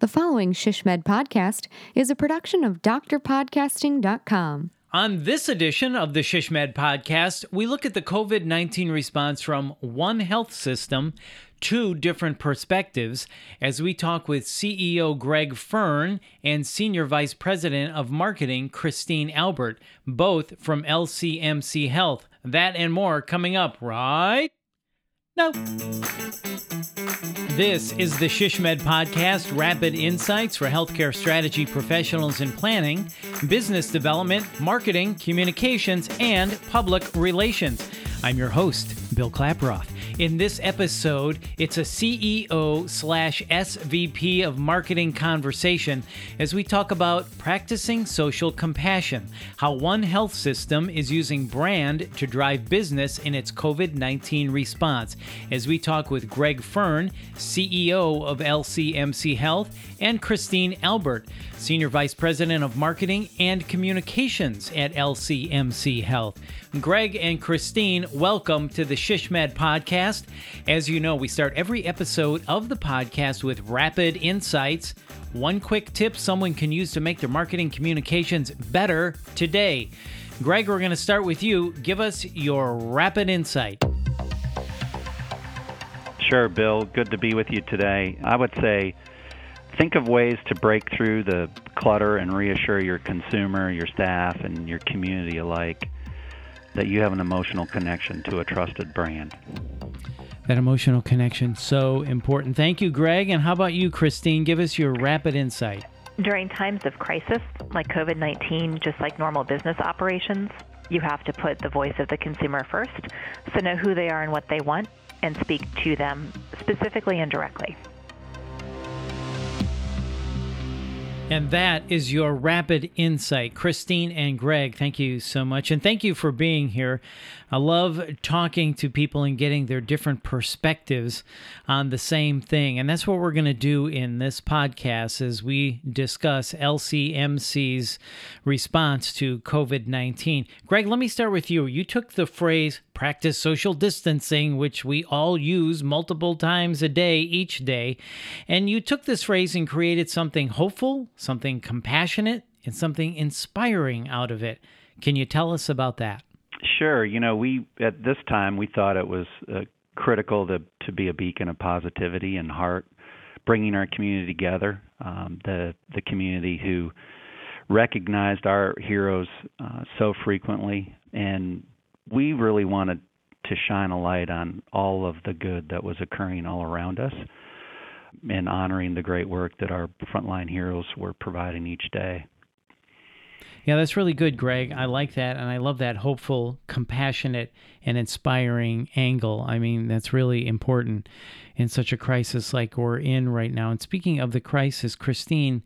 The following Shishmed podcast is a production of drpodcasting.com. On this edition of the Shishmed podcast, we look at the COVID 19 response from one health system, two different perspectives, as we talk with CEO Greg Feirn and Senior Vice President of Marketing Christine Albert, both from LCMC Health. That and more coming up right now. This is the Shishmed podcast, rapid insights for healthcare strategy professionals in planning, business development, marketing, communications, and public relations. I'm your host, Bill Klaproth. In this episode, it's a CEO slash SVP of marketing conversation as we talk about practicing social compassion, how one health system is using brand to drive business in its COVID 19 response. As we talk with Greg Feirn, CEO of LCMC Health, and Christine Albert, Senior Vice President of Marketing and Communications at LCMC Health. Greg and Christine, welcome to the SHSMD podcast. As you know, we start every episode of the podcast with rapid insights. One quick tip someone can use to make their marketing communications better today. Greg, we're going to start with you. Give us your rapid insight. Sure, Bill. Good to be with you today. I would say think of ways to break through the clutter and reassure your consumer, your staff, and your community alike that you have an emotional connection to a trusted brand. That emotional connection, so important. Thank you, Greg. And how about you, Christine? Give us your rapid insight. During times of crisis, like COVID 19, just like normal business operations, you have to put the voice of the consumer first. So know who they are and what they want and speak to them specifically and directly. And that is your rapid insight. Christine and Greg, thank you so much. And thank you for being here. I love talking to people and getting their different perspectives on the same thing. And that's what we're going to do in this podcast as we discuss LCMC's response to COVID 19. Greg, let me start with you. You took the phrase practice social distancing, which we all use multiple times a day, each day, and you took this phrase and created something hopeful, something compassionate, and something inspiring out of it. Can you tell us about that? Sure. You know, we at this time we thought it was uh, critical to to be a beacon of positivity and heart, bringing our community together. Um, the the community who recognized our heroes uh, so frequently, and we really wanted to shine a light on all of the good that was occurring all around us, and honoring the great work that our frontline heroes were providing each day. Yeah, that's really good, Greg. I like that. And I love that hopeful, compassionate, and inspiring angle. I mean, that's really important in such a crisis like we're in right now. And speaking of the crisis, Christine,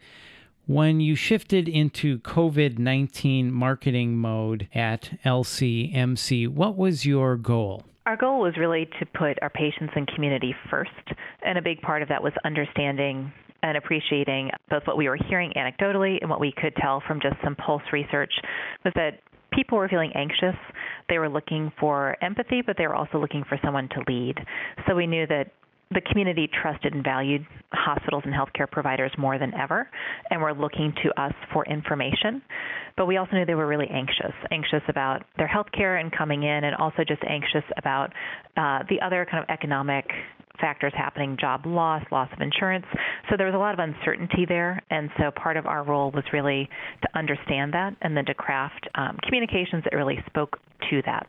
when you shifted into COVID 19 marketing mode at LCMC, what was your goal? Our goal was really to put our patients and community first. And a big part of that was understanding and appreciating both what we were hearing anecdotally and what we could tell from just some pulse research was that people were feeling anxious. They were looking for empathy, but they were also looking for someone to lead. So we knew that the community trusted and valued hospitals and healthcare providers more than ever and were looking to us for information. But we also knew they were really anxious, anxious about their healthcare and coming in, and also just anxious about uh, the other kind of economic factors happening job loss, loss of insurance. So there was a lot of uncertainty there. And so part of our role was really to understand that and then to craft um, communications that really spoke to that.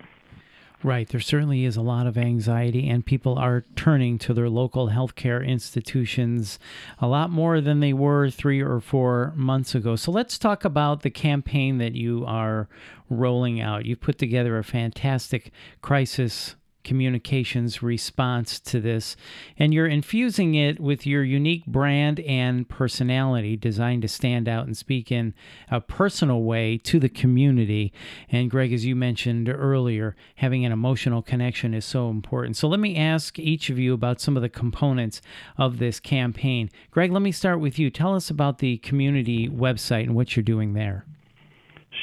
Right. There certainly is a lot of anxiety, and people are turning to their local healthcare institutions a lot more than they were three or four months ago. So let's talk about the campaign that you are rolling out. You've put together a fantastic crisis communications response to this, and you're infusing it with your unique brand and personality designed to stand out and speak in a personal way to the community. And Greg, as you mentioned earlier, having an emotional connection is so important. So let me ask each of you about some of the components of this campaign. Greg, let me start with you. Tell us about the community website and what you're doing there.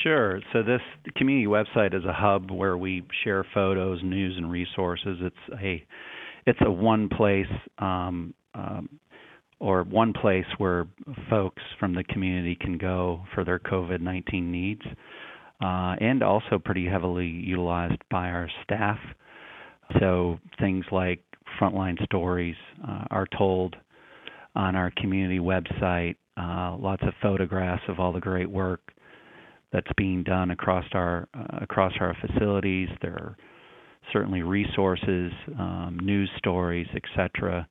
Sure. So this community website is a hub where we share photos, news, and resources. It's a it's a one place um, um, or one place where folks from the community can go for their COVID 19 needs, uh, and also pretty heavily utilized by our staff. So things like frontline stories uh, are told on our community website, uh, lots of photographs of all the great work that's being done across our uh, across our facilities. There are certainly resources, um, news stories, etc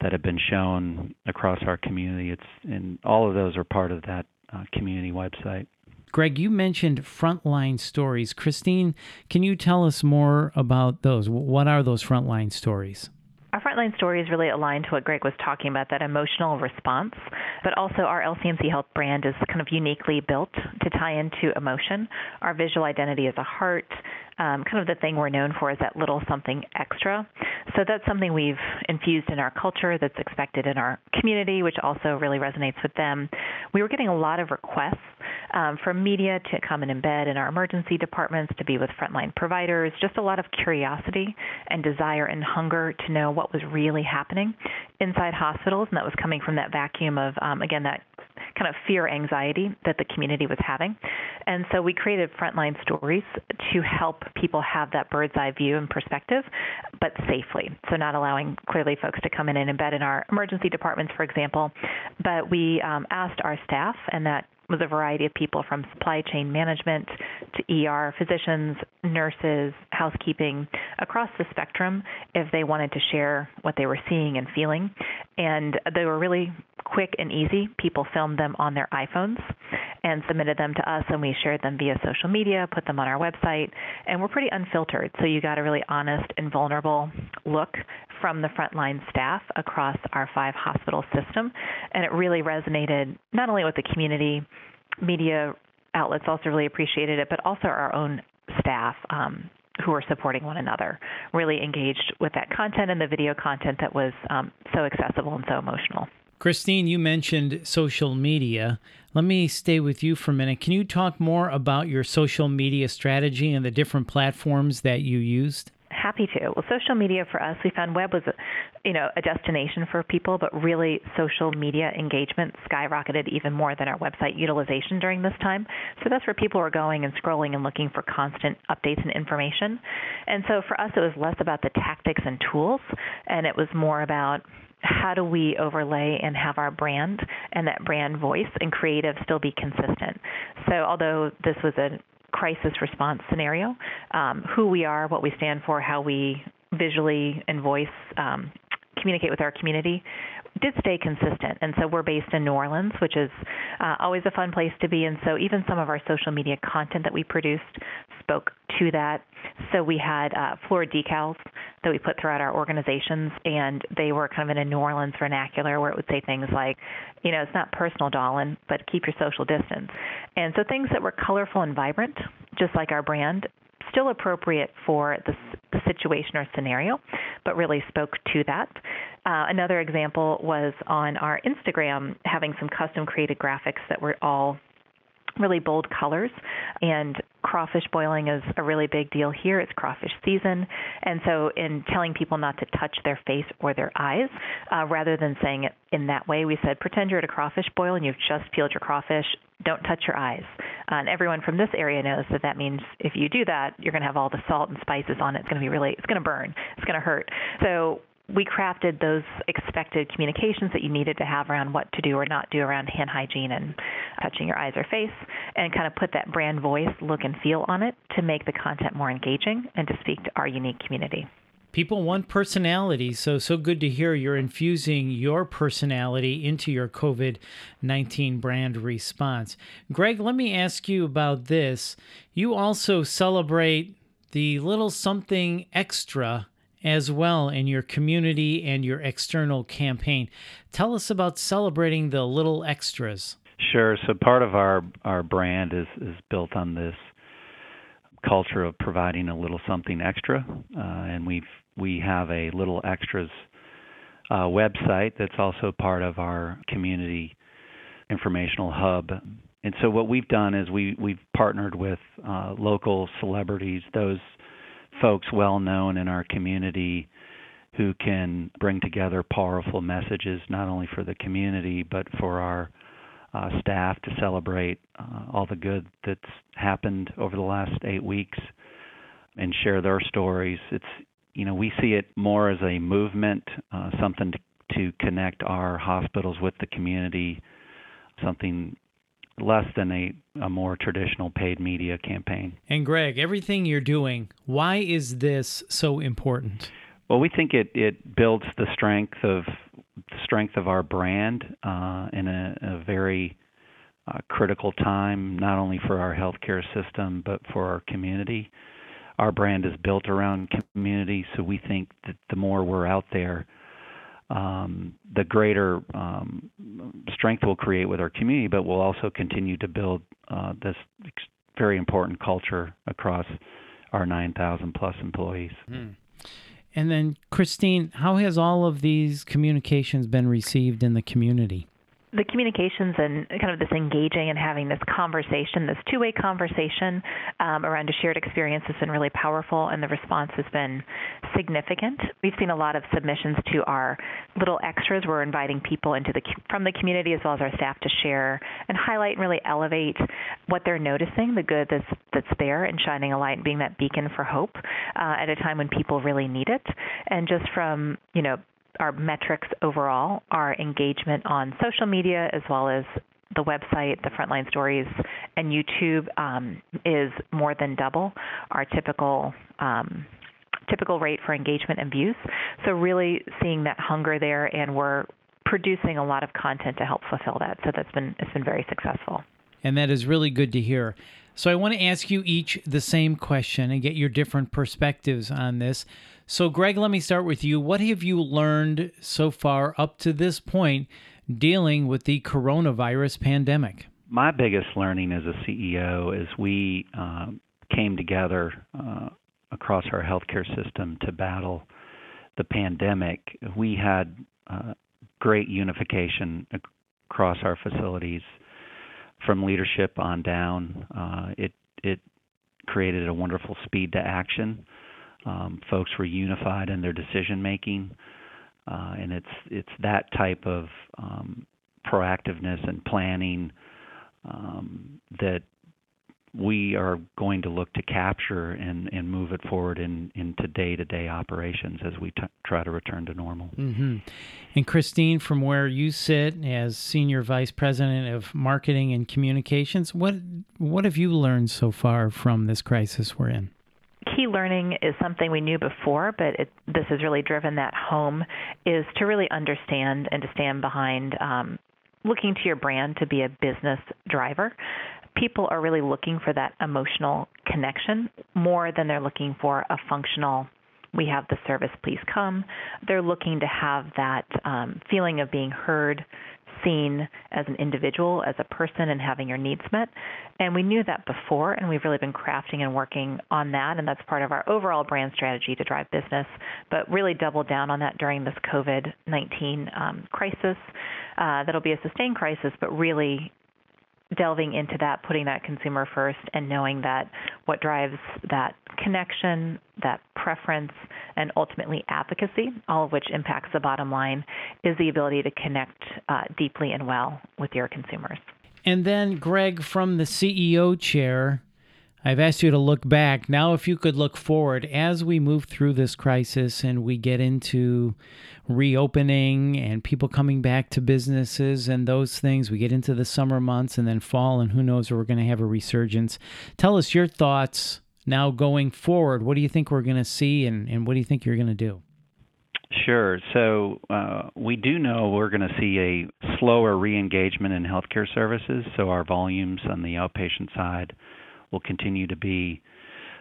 that have been shown across our community. It's and all of those are part of that uh, community website. Greg, you mentioned frontline stories. Christine, can you tell us more about those? What are those frontline stories? Our frontline story is really aligned to what Greg was talking about that emotional response, but also our LCMC Health brand is kind of uniquely built to tie into emotion. Our visual identity is a heart, um, kind of the thing we're known for is that little something extra. So that's something we've infused in our culture that's expected in our community, which also really resonates with them. We were getting a lot of requests um, from media to come and embed in our emergency departments, to be with frontline providers, just a lot of curiosity and desire and hunger to know what was really happening inside hospitals. And that was coming from that vacuum of, um, again, that kind of fear anxiety that the community was having. And so we created frontline stories to help people have that bird's eye view and perspective, but safely. So not allowing clearly folks to come in and embed in our emergency departments, for example, but we um, asked our staff, and that was a variety of people from supply chain management to ER physicians, nurses, housekeeping, across the spectrum if they wanted to share what they were seeing and feeling. And they were really quick and easy. People filmed them on their iPhones and submitted them to us, and we shared them via social media, put them on our website, and we're pretty unfiltered. So you got a really honest and vulnerable look from the frontline staff across our five hospital system, and it really resonated not only with the community, media outlets also really appreciated it, but also our own staff. Um, who are supporting one another, really engaged with that content and the video content that was um, so accessible and so emotional. Christine, you mentioned social media. Let me stay with you for a minute. Can you talk more about your social media strategy and the different platforms that you used? Happy to. Well, social media for us, we found web was, you know, a destination for people, but really social media engagement skyrocketed even more than our website utilization during this time. So that's where people were going and scrolling and looking for constant updates and information. And so for us, it was less about the tactics and tools, and it was more about how do we overlay and have our brand and that brand voice and creative still be consistent? So, although this was a crisis response scenario, um, who we are, what we stand for, how we visually and voice um, communicate with our community did stay consistent. And so we're based in New Orleans, which is uh, always a fun place to be. And so even some of our social media content that we produced spoke to that. So we had uh, floor decals that we put throughout our organizations, and they were kind of in a New Orleans vernacular where it would say things like, you know, it's not personal, darling, but keep your social distance. And so things that were colorful and vibrant, just like our brand, still appropriate for the, the situation or scenario, but really spoke to that. Uh, another example was on our Instagram having some custom created graphics that were all really bold colors. And crawfish boiling is a really big deal here. It's crawfish season. And so, in telling people not to touch their face or their eyes, uh, rather than saying it in that way, we said, pretend you're at a crawfish boil and you've just peeled your crawfish. Don't touch your eyes. Uh, and everyone from this area knows that that means if you do that, you're going to have all the salt and spices on it. It's going to be really, it's going to burn. It's going to hurt. So we crafted those expected communications that you needed to have around what to do or not do around hand hygiene and touching your eyes or face, and kind of put that brand voice, look, and feel on it to make the content more engaging and to speak to our unique community. People want personality, so so good to hear you're infusing your personality into your COVID-19 brand response. Greg, let me ask you about this. You also celebrate the little something extra as well in your community and your external campaign. Tell us about celebrating the little extras. Sure. So part of our our brand is is built on this culture of providing a little something extra, uh, and we've we have a little extras uh, website that's also part of our community informational hub. And so what we've done is we we've partnered with uh, local celebrities, those folks well known in our community who can bring together powerful messages not only for the community but for our uh, staff to celebrate uh, all the good that's happened over the last eight weeks and share their stories. It's you know we see it more as a movement, uh, something to, to connect our hospitals with the community, something less than a, a more traditional paid media campaign. And Greg, everything you're doing, why is this so important? Well, we think it, it builds the strength of strength of our brand uh, in a, a very uh, critical time, not only for our healthcare system but for our community. Our brand is built around community, so we think that the more we're out there, um, the greater um, strength we'll create with our community, but we'll also continue to build uh, this very important culture across our 9,000 plus employees. Mm. And then, Christine, how has all of these communications been received in the community? The communications and kind of this engaging and having this conversation, this two way conversation um, around a shared experience has been really powerful, and the response has been significant. We've seen a lot of submissions to our little extras. We're inviting people into the from the community as well as our staff to share and highlight and really elevate what they're noticing, the good that's that's there, and shining a light and being that beacon for hope uh, at a time when people really need it. And just from you know our metrics overall, our engagement on social media as well as the website, the Frontline Stories, and YouTube um, is more than double our typical um, typical rate for engagement and views. So really seeing that hunger there, and we're producing a lot of content to help fulfill that. So that's been it's been very successful. And that is really good to hear. So I want to ask you each the same question and get your different perspectives on this. So, Greg, let me start with you. What have you learned so far up to this point dealing with the coronavirus pandemic? My biggest learning as a CEO is we uh, came together uh, across our healthcare system to battle the pandemic. We had uh, great unification across our facilities from leadership on down. Uh, it it created a wonderful speed to action um, folks were unified in their decision making, uh, and it's it's that type of um, proactiveness and planning um, that we are going to look to capture and, and move it forward in, into day to day operations as we t- try to return to normal. Mm-hmm. And Christine, from where you sit as Senior Vice President of Marketing and Communications, what, what have you learned so far from this crisis we're in? key learning is something we knew before, but it, this has really driven that home, is to really understand and to stand behind um, looking to your brand to be a business driver. People are really looking for that emotional connection more than they're looking for a functional we have the service, please come. They're looking to have that um, feeling of being heard, seen as an individual, as a person, and having your needs met. And we knew that before, and we've really been crafting and working on that. And that's part of our overall brand strategy to drive business, but really double down on that during this COVID 19 um, crisis. Uh, that'll be a sustained crisis, but really delving into that, putting that consumer first, and knowing that what drives that connection, that preference, and ultimately advocacy, all of which impacts the bottom line, is the ability to connect uh, deeply and well with your consumers. And then, Greg, from the CEO chair, I've asked you to look back. Now, if you could look forward as we move through this crisis and we get into reopening and people coming back to businesses and those things, we get into the summer months and then fall, and who knows, we're going to have a resurgence. Tell us your thoughts now going forward. What do you think we're going to see, and, and what do you think you're going to do? Sure. So uh, we do know we're going to see a slower re-engagement in healthcare services. So our volumes on the outpatient side will continue to be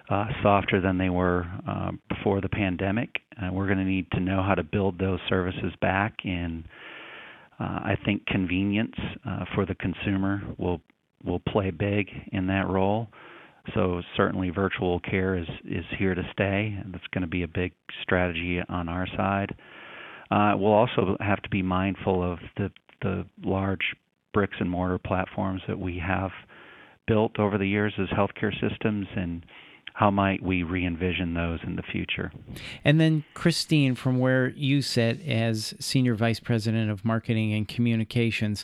uh, softer than they were uh, before the pandemic. Uh, we're going to need to know how to build those services back, and uh, I think convenience uh, for the consumer will will play big in that role. So certainly virtual care is is here to stay, and that's going to be a big strategy on our side. Uh, we'll also have to be mindful of the the large bricks and mortar platforms that we have built over the years as healthcare systems and how might we re envision those in the future? And then, Christine, from where you sit as Senior Vice President of Marketing and Communications,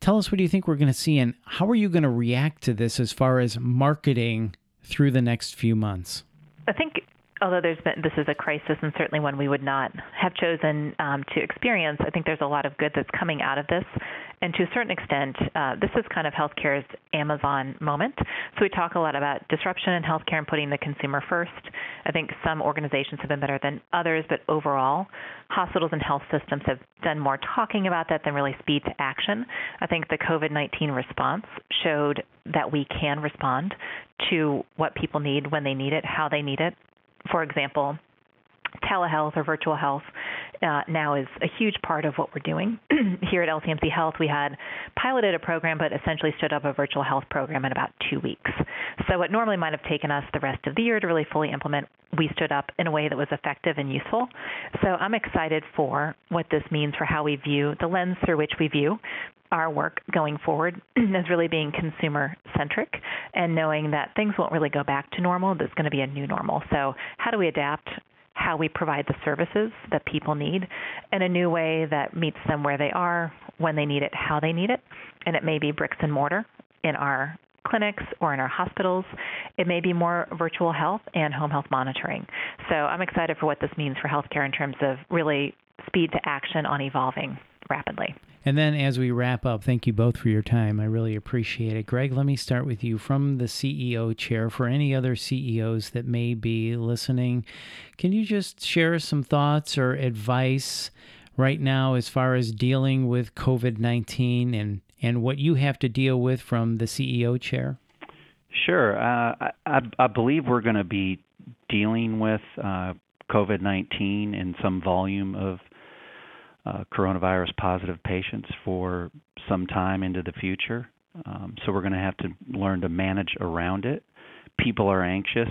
tell us what do you think we're going to see and how are you going to react to this as far as marketing through the next few months? I think although there's been this is a crisis and certainly one we would not have chosen um, to experience, I think there's a lot of good that's coming out of this. And to a certain extent, uh, this is kind of healthcare's Amazon moment. So we talk a lot about disruption in healthcare and putting the consumer first. I think some organizations have been better than others, but overall, hospitals and health systems have done more talking about that than really speed to action. I think the COVID 19 response showed that we can respond to what people need when they need it, how they need it, for example, telehealth or virtual health uh, now is a huge part of what we're doing. Here at LCMC Health, we had piloted a program but essentially stood up a virtual health program in about two weeks. So, what normally might have taken us the rest of the year to really fully implement, we stood up in a way that was effective and useful. So, I'm excited for what this means for how we view the lens through which we view our work going forward as really being consumer centric and knowing that things won't really go back to normal. There's going to be a new normal. So, how do we adapt how we provide the services that people need in a new way that meets them where they are, when they need it, how they need it? And it may be bricks and mortar in our clinics or in our hospitals. It may be more virtual health and home health monitoring. So I'm excited for what this means for healthcare in terms of really speed to action on evolving rapidly. And then as we wrap up, thank you both for your time. I really appreciate it. Greg, let me start with you from the CEO chair. For any other CEOs that may be listening, can you just share some thoughts or advice right now as far as dealing with COVID 19 and, and what you have to deal with from the CEO chair? Sure. Uh, I, I, believe we're going to be dealing with uh, COVID 19 in some volume of uh, coronavirus positive patients for some time into the future. Um, so we're going to have to learn to manage around it. People are anxious.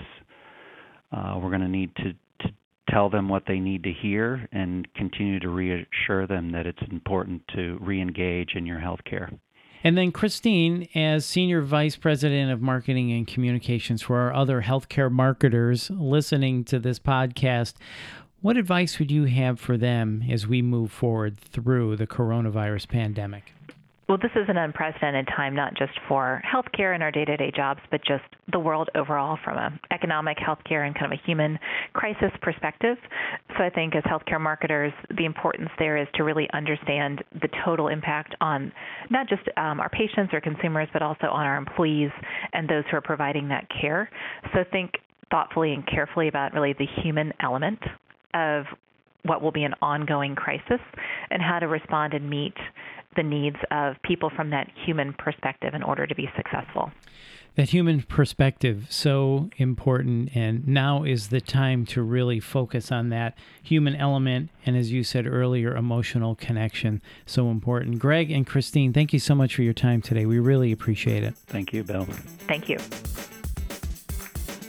Uh, we're going to need to, to tell them what they need to hear and continue to reassure them that it's important to re-engage in your health care. And then Christine, as Senior Vice President of Marketing and Communications for our other healthcare marketers listening to this podcast, what advice would you have for them as we move forward through the coronavirus pandemic? Well, this is an unprecedented time, not just for healthcare and our day to day jobs, but just the world overall from an economic, healthcare, and kind of a human crisis perspective. So I think as healthcare marketers, the importance there is to really understand the total impact on not just um, our patients or consumers, but also on our employees and those who are providing that care. So think thoughtfully and carefully about really the human element of what will be an ongoing crisis and how to respond and meet the needs of people from that human perspective in order to be successful. That human perspective so important and now is the time to really focus on that human element and as you said earlier emotional connection so important. Greg and Christine, thank you so much for your time today. We really appreciate it. Thank you, Bill. Thank you.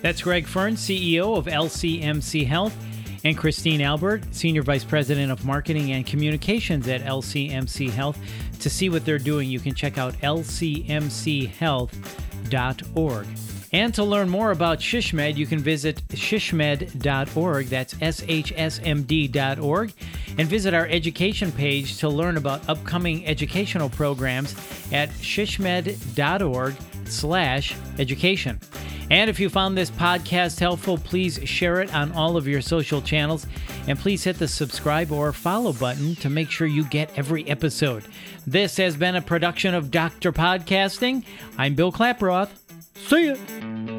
That's Greg Feirn, CEO of LCMC Health and Christine Albert, Senior Vice President of Marketing and Communications at LCMC Health. To see what they're doing, you can check out lcmchealth.org. And to learn more about Shishmed, you can visit shsmd.org. That's S H S M D.org. And visit our education page to learn about upcoming educational programs at shsmd.org slash education. And if you found this podcast helpful, please share it on all of your social channels. And please hit the subscribe or follow button to make sure you get every episode. This has been a production of Dr. Podcasting. I'm Bill Klaproth. See ya.